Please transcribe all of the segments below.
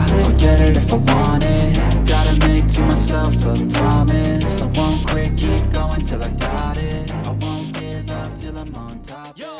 I'll get it if I want it Gotta make to myself a promise I won't quit, keep going till I got it I won't give up till I'm on top Yo,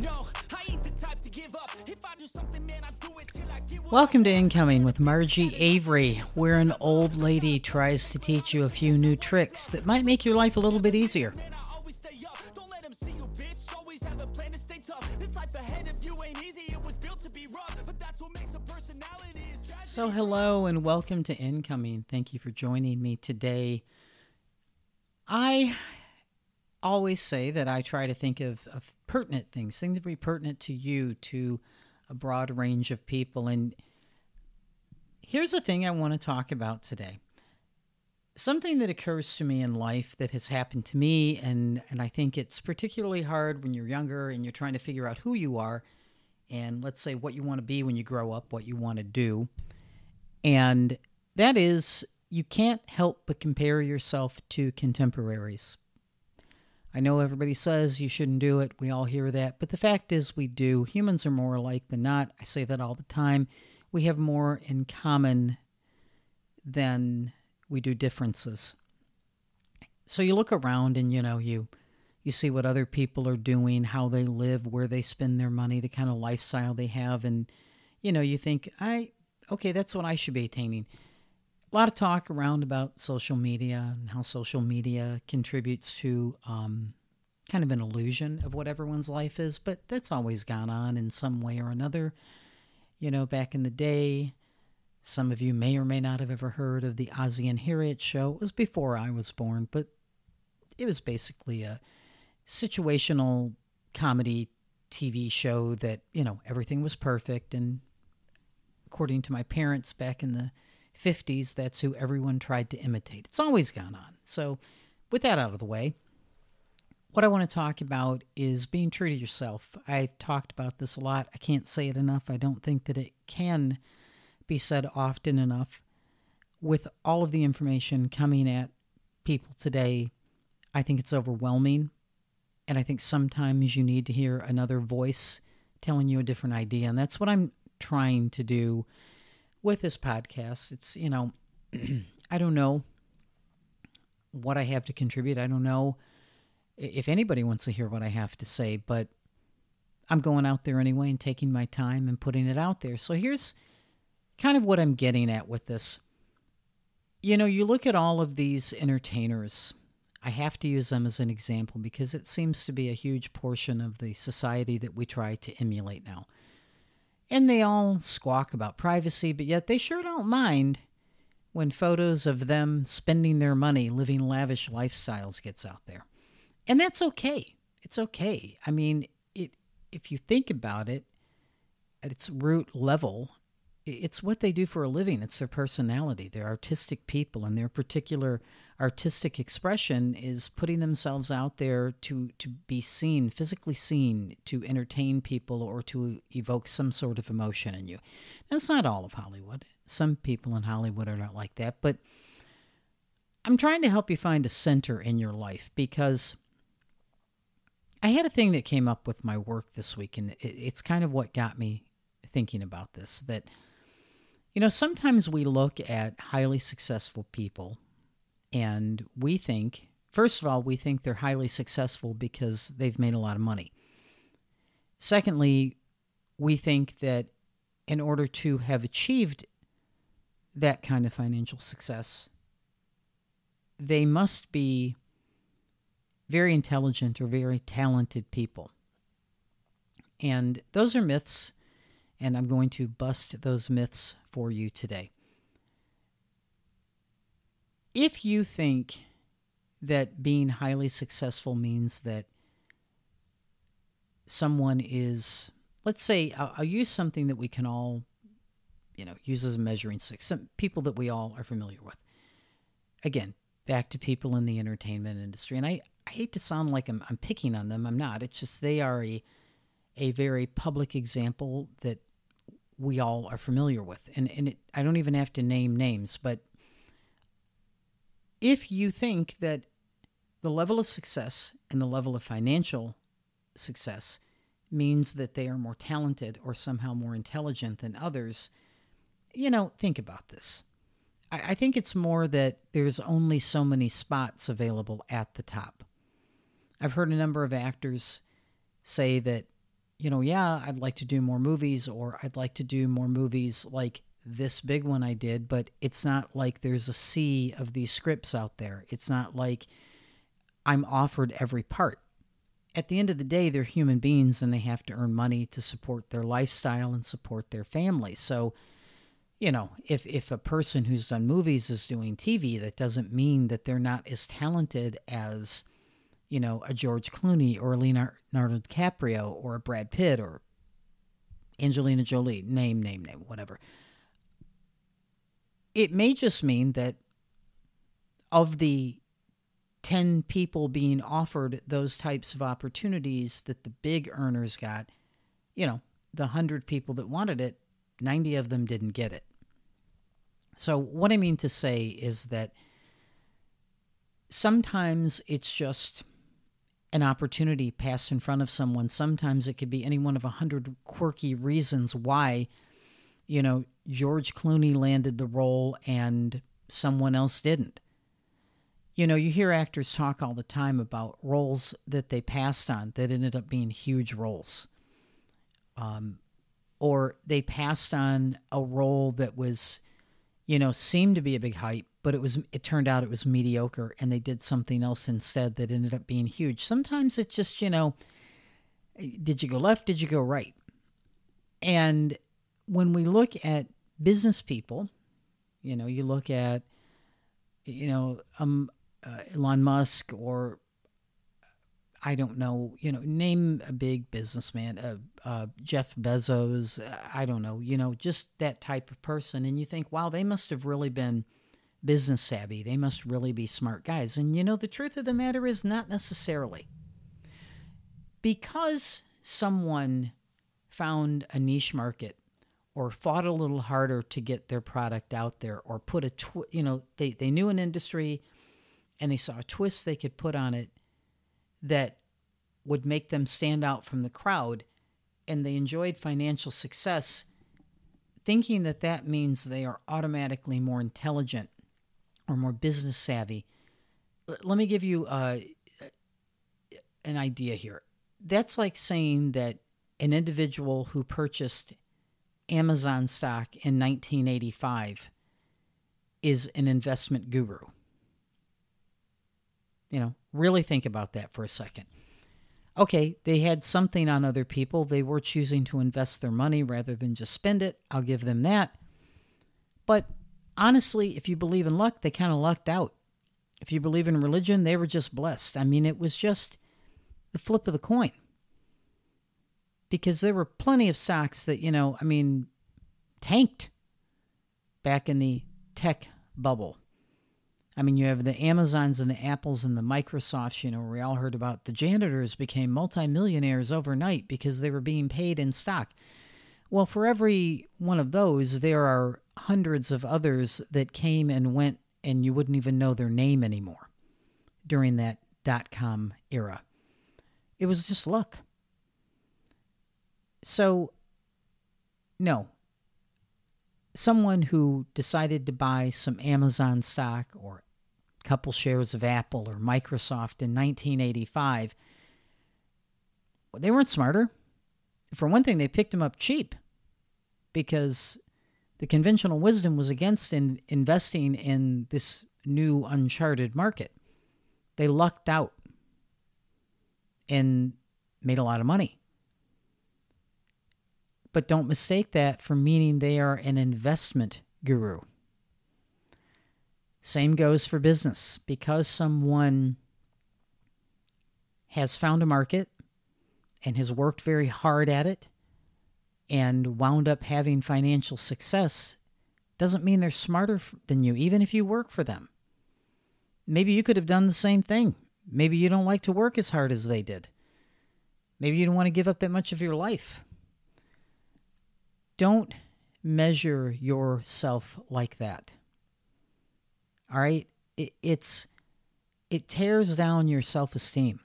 no, I ain't the type to give up. If I do something, man, I do it till I get Welcome to Incoming with Margie Avery, where an old lady tries to teach you a few new tricks that might make your life a little bit easier. So, hello and welcome to Incoming. Thank you for joining me today. I always say that I try to think of, of pertinent things, things that be pertinent to you, to a broad range of people. And here's the thing I want to talk about today. Something that occurs to me in life that has happened to me, and, and I think it's particularly hard when you're younger and you're trying to figure out who you are and let's say what you want to be when you grow up, what you want to do. And that is, you can't help but compare yourself to contemporaries. I know everybody says you shouldn't do it. We all hear that. But the fact is, we do. Humans are more alike than not. I say that all the time. We have more in common than we do differences. So you look around and, you know, you. You see what other people are doing, how they live, where they spend their money, the kind of lifestyle they have, and you know, you think, I okay, that's what I should be attaining. A lot of talk around about social media and how social media contributes to um, kind of an illusion of what everyone's life is, but that's always gone on in some way or another. You know, back in the day, some of you may or may not have ever heard of the Ozzie and Harriet show. It was before I was born, but it was basically a situational comedy TV show that, you know, everything was perfect. And according to my parents back in the 50s, that's who everyone tried to imitate. It's always gone on. So, with that out of the way, what I want to talk about is being true to yourself. I've talked about this a lot. I can't say it enough. I don't think that it can be said often enough. With all of the information coming at people today, I think it's overwhelming. And I think sometimes you need to hear another voice telling you a different idea. And that's what I'm trying to do with this podcast. It's, you know, I don't know what I have to contribute. I don't know if anybody wants to hear what I have to say, but I'm going out there anyway and taking my time and putting it out there. So here's kind of what I'm getting at with this. You know, you look at all of these entertainers, I have to use them as an example because it seems to be a huge portion of the society that we try to emulate now. And they all squawk about privacy, but yet they sure don't mind when photos of them spending their money living lavish lifestyles gets out there. And that's okay. It's okay. I mean, it if you think about it at its root level, it's what they do for a living. It's their personality. They're artistic people, and their particular artistic expression is putting themselves out there to to be seen, physically seen, to entertain people or to evoke some sort of emotion in you. Now, it's not all of Hollywood. Some people in Hollywood are not like that, but I'm trying to help you find a center in your life because I had a thing that came up with my work this week, and it's kind of what got me thinking about this. That you know, sometimes we look at highly successful people and we think, first of all, we think they're highly successful because they've made a lot of money. Secondly, we think that in order to have achieved that kind of financial success, they must be very intelligent or very talented people. And those are myths and I'm going to bust those myths for you today. If you think that being highly successful means that someone is, let's say, I'll, I'll, use something that we can all, you know, use as a measuring stick, some people that we all are familiar with. Again, back to people in the entertainment industry. And I, I hate to sound like I'm, I'm picking on them. I'm not. It's just they are a, a very public example that we all are familiar with. And, and it, I don't even have to name names, but if you think that the level of success and the level of financial success means that they are more talented or somehow more intelligent than others, you know, think about this. I, I think it's more that there's only so many spots available at the top. I've heard a number of actors say that, you know, yeah, I'd like to do more movies or I'd like to do more movies like this big one I did, but it's not like there's a sea of these scripts out there. It's not like I'm offered every part. At the end of the day, they're human beings and they have to earn money to support their lifestyle and support their family. So, you know, if if a person who's done movies is doing TV, that doesn't mean that they're not as talented as, you know, a George Clooney or a Leonardo DiCaprio or a Brad Pitt or Angelina Jolie, name, name, name, whatever. It may just mean that of the 10 people being offered those types of opportunities that the big earners got, you know, the 100 people that wanted it, 90 of them didn't get it. So, what I mean to say is that sometimes it's just an opportunity passed in front of someone. Sometimes it could be any one of a hundred quirky reasons why, you know, George Clooney landed the role and someone else didn't. You know, you hear actors talk all the time about roles that they passed on that ended up being huge roles. Um, or they passed on a role that was, you know, seemed to be a big hype, but it was it turned out it was mediocre and they did something else instead that ended up being huge. Sometimes it's just, you know, did you go left, did you go right? And when we look at business people, you know, you look at you know, um uh, Elon Musk or I don't know, you know, name a big businessman, uh, uh, Jeff Bezos, uh, I don't know, you know, just that type of person. And you think, wow, they must have really been business savvy. They must really be smart guys. And, you know, the truth of the matter is not necessarily. Because someone found a niche market or fought a little harder to get their product out there or put a, tw- you know, they, they knew an industry and they saw a twist they could put on it that would make them stand out from the crowd and they enjoyed financial success, thinking that that means they are automatically more intelligent or more business savvy. Let me give you uh, an idea here. That's like saying that an individual who purchased Amazon stock in 1985 is an investment guru. You know, really think about that for a second. Okay, they had something on other people. They were choosing to invest their money rather than just spend it. I'll give them that. But honestly, if you believe in luck, they kind of lucked out. If you believe in religion, they were just blessed. I mean, it was just the flip of the coin. Because there were plenty of stocks that, you know, I mean, tanked back in the tech bubble. I mean, you have the Amazons and the Apples and the Microsofts, you know, we all heard about the janitors became multimillionaires overnight because they were being paid in stock. Well, for every one of those, there are hundreds of others that came and went and you wouldn't even know their name anymore during that dot com era. It was just luck. So, no, someone who decided to buy some Amazon stock or a couple shares of Apple or Microsoft in 1985, they weren't smarter. For one thing, they picked them up cheap because the conventional wisdom was against in investing in this new uncharted market. They lucked out and made a lot of money. But don't mistake that for meaning they are an investment guru. Same goes for business. Because someone has found a market and has worked very hard at it and wound up having financial success doesn't mean they're smarter than you, even if you work for them. Maybe you could have done the same thing. Maybe you don't like to work as hard as they did. Maybe you don't want to give up that much of your life. Don't measure yourself like that. All right? It, it's it tears down your self-esteem.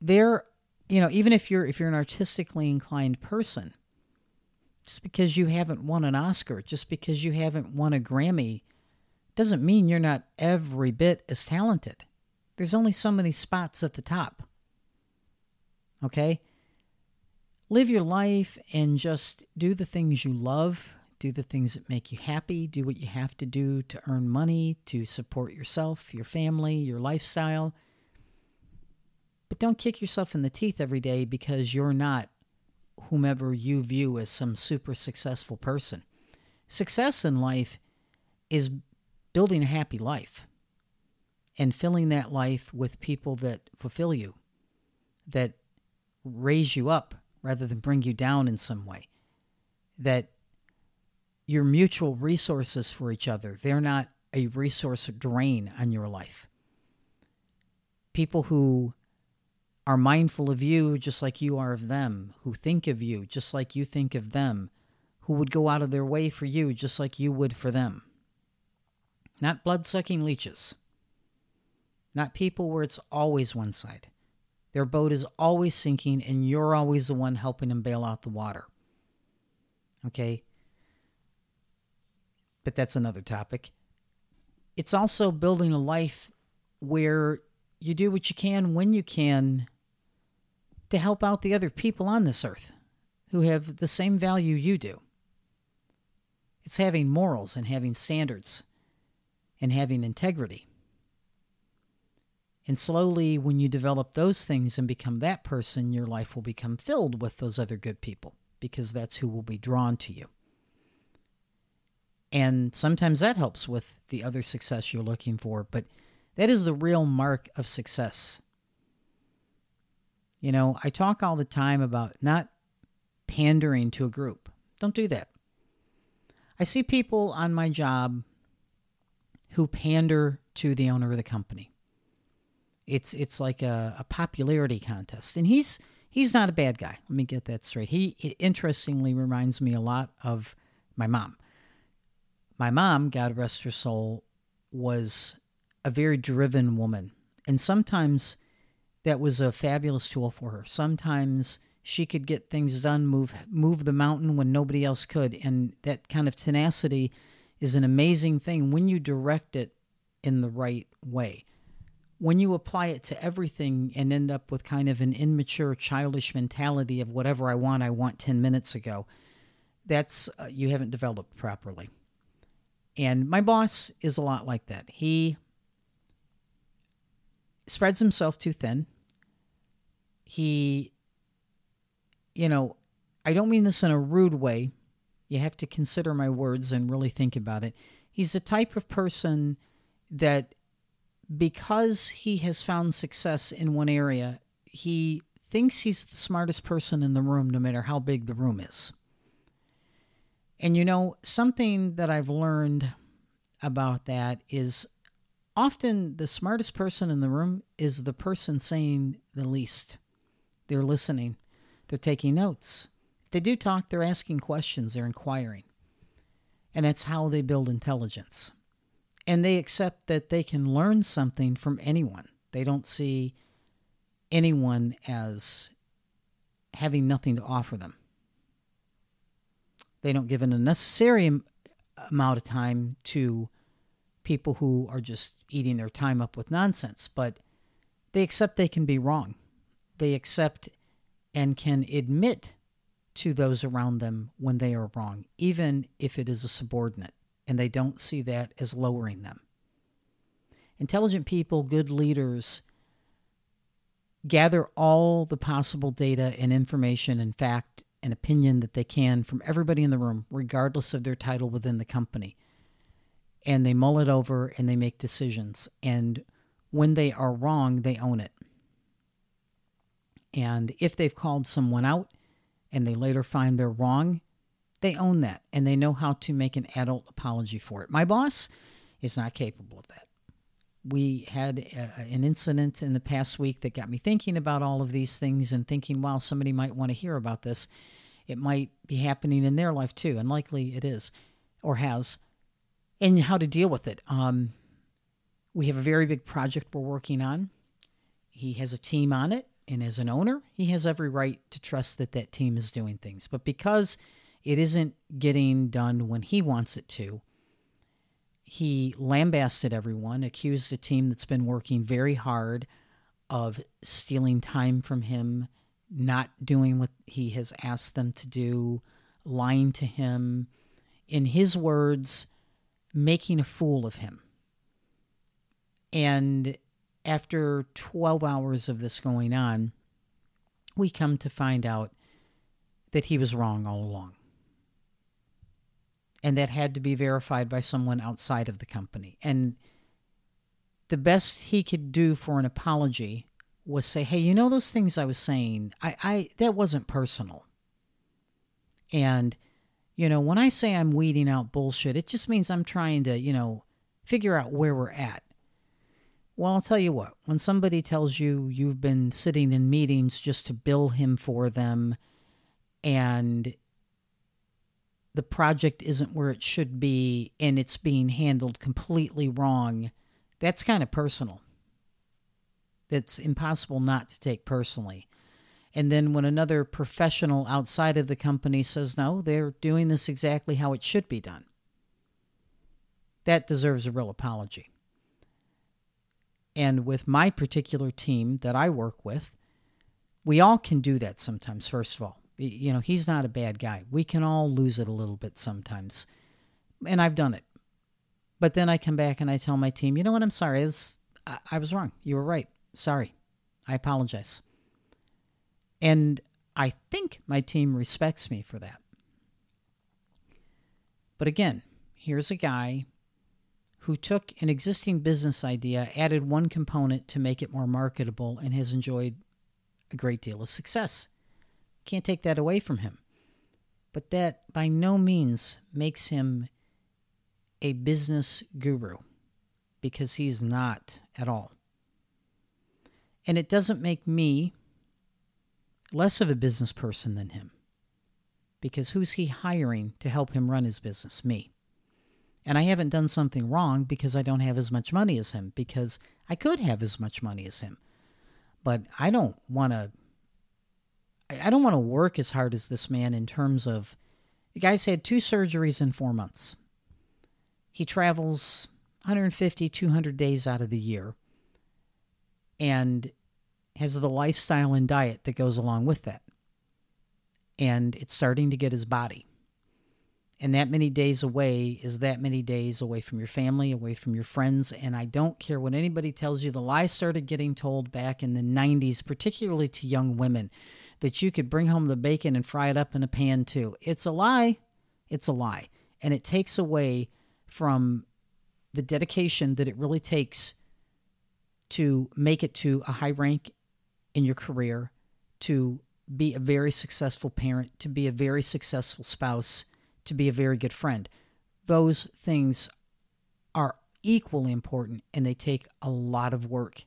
There, you know, even if you're if you're an artistically inclined person, Just because you haven't won an Oscar, just because you haven't won a Grammy, doesn't mean you're not every bit as talented. There's only so many spots at the top. Okay? Live your life and just do the things you love, do the things that make you happy, do what you have to do to earn money, to support yourself, your family, your lifestyle. But don't kick yourself in the teeth every day because you're not whomever you view as some super successful person. Success in life is building a happy life and filling that life with people that fulfill you, that raise you up rather than bring you down in some way, that you're mutual resources for each other. They're not a resource drain on your life. People who are mindful of you just like you are of them, who think of you just like you think of them, who would go out of their way for you just like you would for them. Not blood sucking leeches. Not people where it's always one side. Their boat is always sinking and you're always the one helping them bail out the water. Okay? But that's another topic. It's also building a life where you do what you can when you can to help out the other people on this earth who have the same value you do. It's having morals and having standards and having integrity. And slowly, when you develop those things and become that person, your life will become filled with those other good people because that's who will be drawn to you. And sometimes that helps with the other success you're looking for, but that is the real mark of success. You know, I talk all the time about not pandering to a group. Don't do that. I see people on my job who pander to the owner of the company. It's it's like a, a popularity contest, and he's he's not a bad guy. Let me get that straight. He interestingly reminds me a lot of my mom. My mom, God rest her soul, was a very driven woman, and sometimes that was a fabulous tool for her. Sometimes she could get things done, move move the mountain when nobody else could, and that kind of tenacity is an amazing thing when you direct it in the right way when you apply it to everything and end up with kind of an immature, childish mentality of whatever I want, I want 10 minutes ago, that's uh, you haven't developed properly. And my boss is a lot like that. He spreads himself too thin. He, you know, I don't mean this in a rude way. You have to consider my words and really think about it. He's the type of person that because he has found success in one area, he thinks he's the smartest person in the room, no matter how big the room is. And you know, something that I've learned about that is often the smartest person in the room is the person saying the least. They're listening, they're taking notes. If they do talk, they're asking questions, they're inquiring. And that's how they build intelligence and they accept that they can learn something from anyone. They don't see anyone as having nothing to offer them. They don't give an unnecessary amount of time to people who are just eating their time up with nonsense, but they accept they can be wrong. They accept and can admit to those around them when they are wrong, even if it is a subordinate and they don't see that as lowering them. Intelligent people, good leaders, gather all the possible data and information and fact and opinion that they can from everybody in the room, regardless of their title within the company. And they mull it over and they make decisions. And when they are wrong, they own it. And if they've called someone out and they later find they're wrong, they own that and they know how to make an adult apology for it. My boss is not capable of that. We had a, an incident in the past week that got me thinking about all of these things and thinking, wow, somebody might want to hear about this. It might be happening in their life too, and likely it is or has, and how to deal with it. Um, we have a very big project we're working on. He has a team on it, and as an owner, he has every right to trust that that team is doing things. But because It isn't getting done when he wants it to. He lambasted everyone, accused a team that's been working very hard of stealing time from him, not doing what he has asked them to do, lying to him. In his words, making a fool of him. And after 12 hours of this going on, we come to find out that he was wrong all along. And that had to be verified by someone outside of the company. And the best he could do for an apology was say, "Hey, you know those things I was saying? I, I that wasn't personal." And you know, when I say I'm weeding out bullshit, it just means I'm trying to, you know, figure out where we're at. Well, I'll tell you what, when somebody tells you you've been sitting in meetings just to bill him for them and the project isn't where it should be and it's being handled completely wrong, that's kind of personal. It's impossible not to take personally. And then when another professional outside of the company says, no, they're doing this exactly how it should be done, that deserves a real apology. And with my particular team that I work with, we all can do that sometimes, first of all. You know, he's not a bad guy. We can all lose it a little bit sometimes. And I've done it. But then I come back and I tell my team, you know what? I'm sorry. I was wrong. You were right. Sorry. I apologize. And I think my team respects me for that. But again, here's a guy who took an existing business idea, added one component to make it more marketable, and has enjoyed a great deal of success. Can't take that away from him. But that by no means makes him a business guru, because he's not at all. And it doesn't make me less of a business person than him. Because who's he hiring to help him run his business? Me. And I haven't done something wrong because I don't have as much money as him, because I could have as much money as him. But I don't want to. I don't want to work as hard as this man in terms of. The guy's had two surgeries in four months. He travels 150, 200 days out of the year. And has the lifestyle and diet that goes along with that. And it's starting to get his body. And that many days away is that many days away from your family, away from your friends. And I don't care what anybody tells you. The lie started getting told back in the 90s, particularly to young women, that you could bring home the bacon and fry it up in a pan too. It's a lie. It's a lie. And it takes away from the dedication that it really takes to make it to a high rank in your career, to be a very successful parent, to be a very successful spouse, to be a very good friend. Those things are equally important and they take a lot of work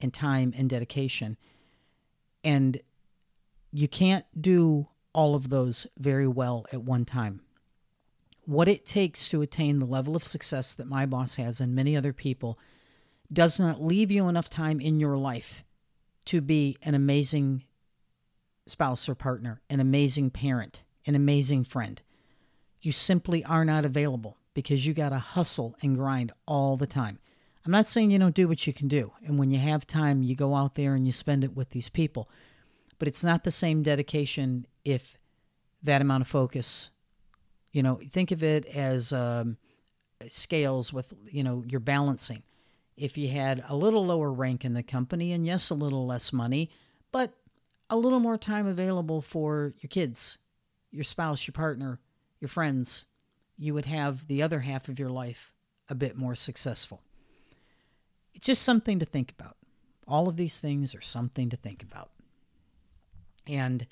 and time and dedication. And you can't do all of those very well at one time. What it takes to attain the level of success that my boss has and many other people does not leave you enough time in your life to be an amazing spouse or partner, an amazing parent, an amazing friend. You simply are not available because you got to hustle and grind all the time. I'm not saying you don't do what you can do. And when you have time, you go out there and you spend it with these people. But it's not the same dedication if that amount of focus, you know, think of it as um, scales with, you know, you're balancing if you had a little lower rank in the company and yes, a little less money, but a little more time available for your kids, your spouse, your partner, your friends, you would have the other half of your life a bit more successful. It's just something to think about. All of these things are something to think about. And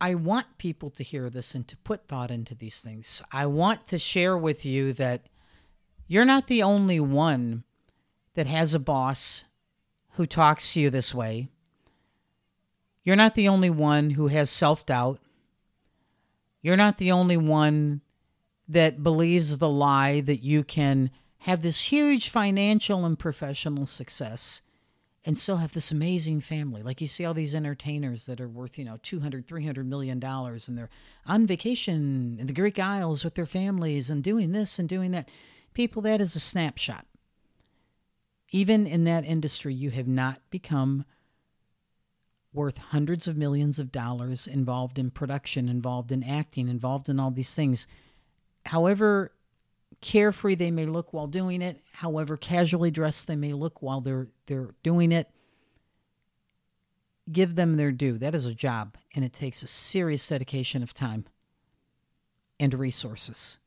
I want people to hear this and to put thought into these things. I want to share with you that you're not the only one that has a boss who talks to you this way. You're not the only one who has self doubt. You're not the only one that believes the lie that you can have this huge financial and professional success and still have this amazing family. Like you see all these entertainers that are worth, you know, 200, 300 million dollars and they're on vacation in the Greek Isles with their families and doing this and doing that. People, that is a snapshot. Even in that industry, you have not become worth hundreds of millions of dollars involved in production, involved in acting, involved in all these things. However carefree they may look while doing it, however casually dressed they may look while they're they're doing it, give them their due. That is a job and it takes a serious dedication of time and resources.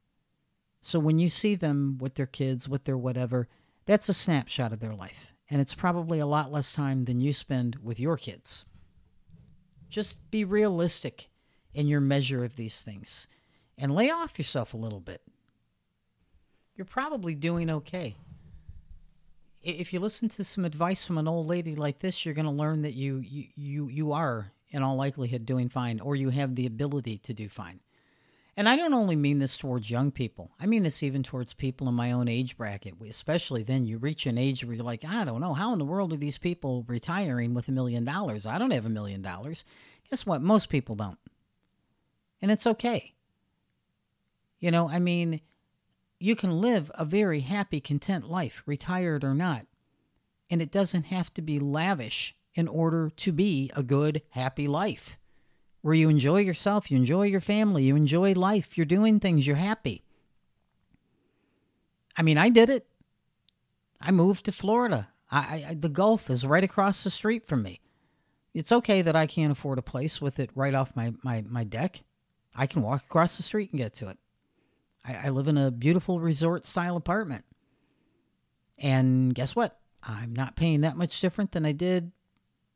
So when you see them with their kids, with their whatever, that's a snapshot of their life. And it's probably a lot less time than you spend with your kids. Just be realistic in your measure of these things and lay off yourself a little bit you're probably doing okay. If you listen to some advice from an old lady like this, you're going to learn that you, you you you are in all likelihood doing fine or you have the ability to do fine. And I don't only mean this towards young people. I mean this even towards people in my own age bracket. Especially then you reach an age where you're like, I don't know, how in the world are these people retiring with a million dollars? I don't have a million dollars. Guess what? Most people don't. And it's okay. You know, I mean, you can live a very happy, content life, retired or not. And it doesn't have to be lavish in order to be a good, happy life where you enjoy yourself, you enjoy your family, you enjoy life, you're doing things, you're happy. I mean, I did it. I moved to Florida. I, I, the Gulf is right across the street from me. It's okay that I can't afford a place with it right off my, my, my deck. I can walk across the street and get to it. I, I live in a beautiful resort style apartment. And guess what? I'm not paying that much different than I did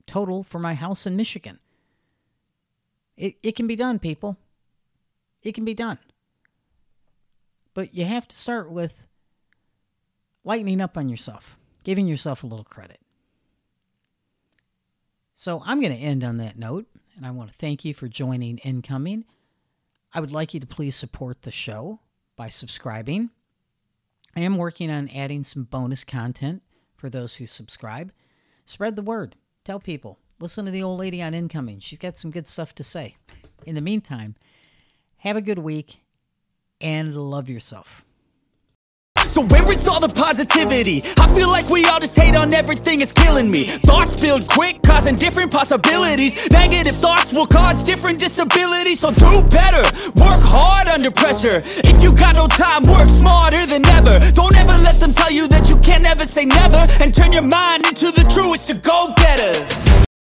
total for my house in Michigan. It, it can be done, people. It can be done. But you have to start with lightening up on yourself, giving yourself a little credit. So I'm going to end on that note, and I want to thank you for joining Incoming. I would like you to please support the show by subscribing. I am working on adding some bonus content for those who subscribe. Spread the word. Tell people. Listen to the old lady on incoming. She's got some good stuff to say. In the meantime, have a good week and love yourself. So where is all the positivity? I feel like we all just hate on everything, it's killing me Thoughts build quick, causing different possibilities Negative thoughts will cause different disabilities So do better, work hard under pressure If you got no time, work smarter than ever Don't ever let them tell you that you can't ever say never And turn your mind into the truest of go-getters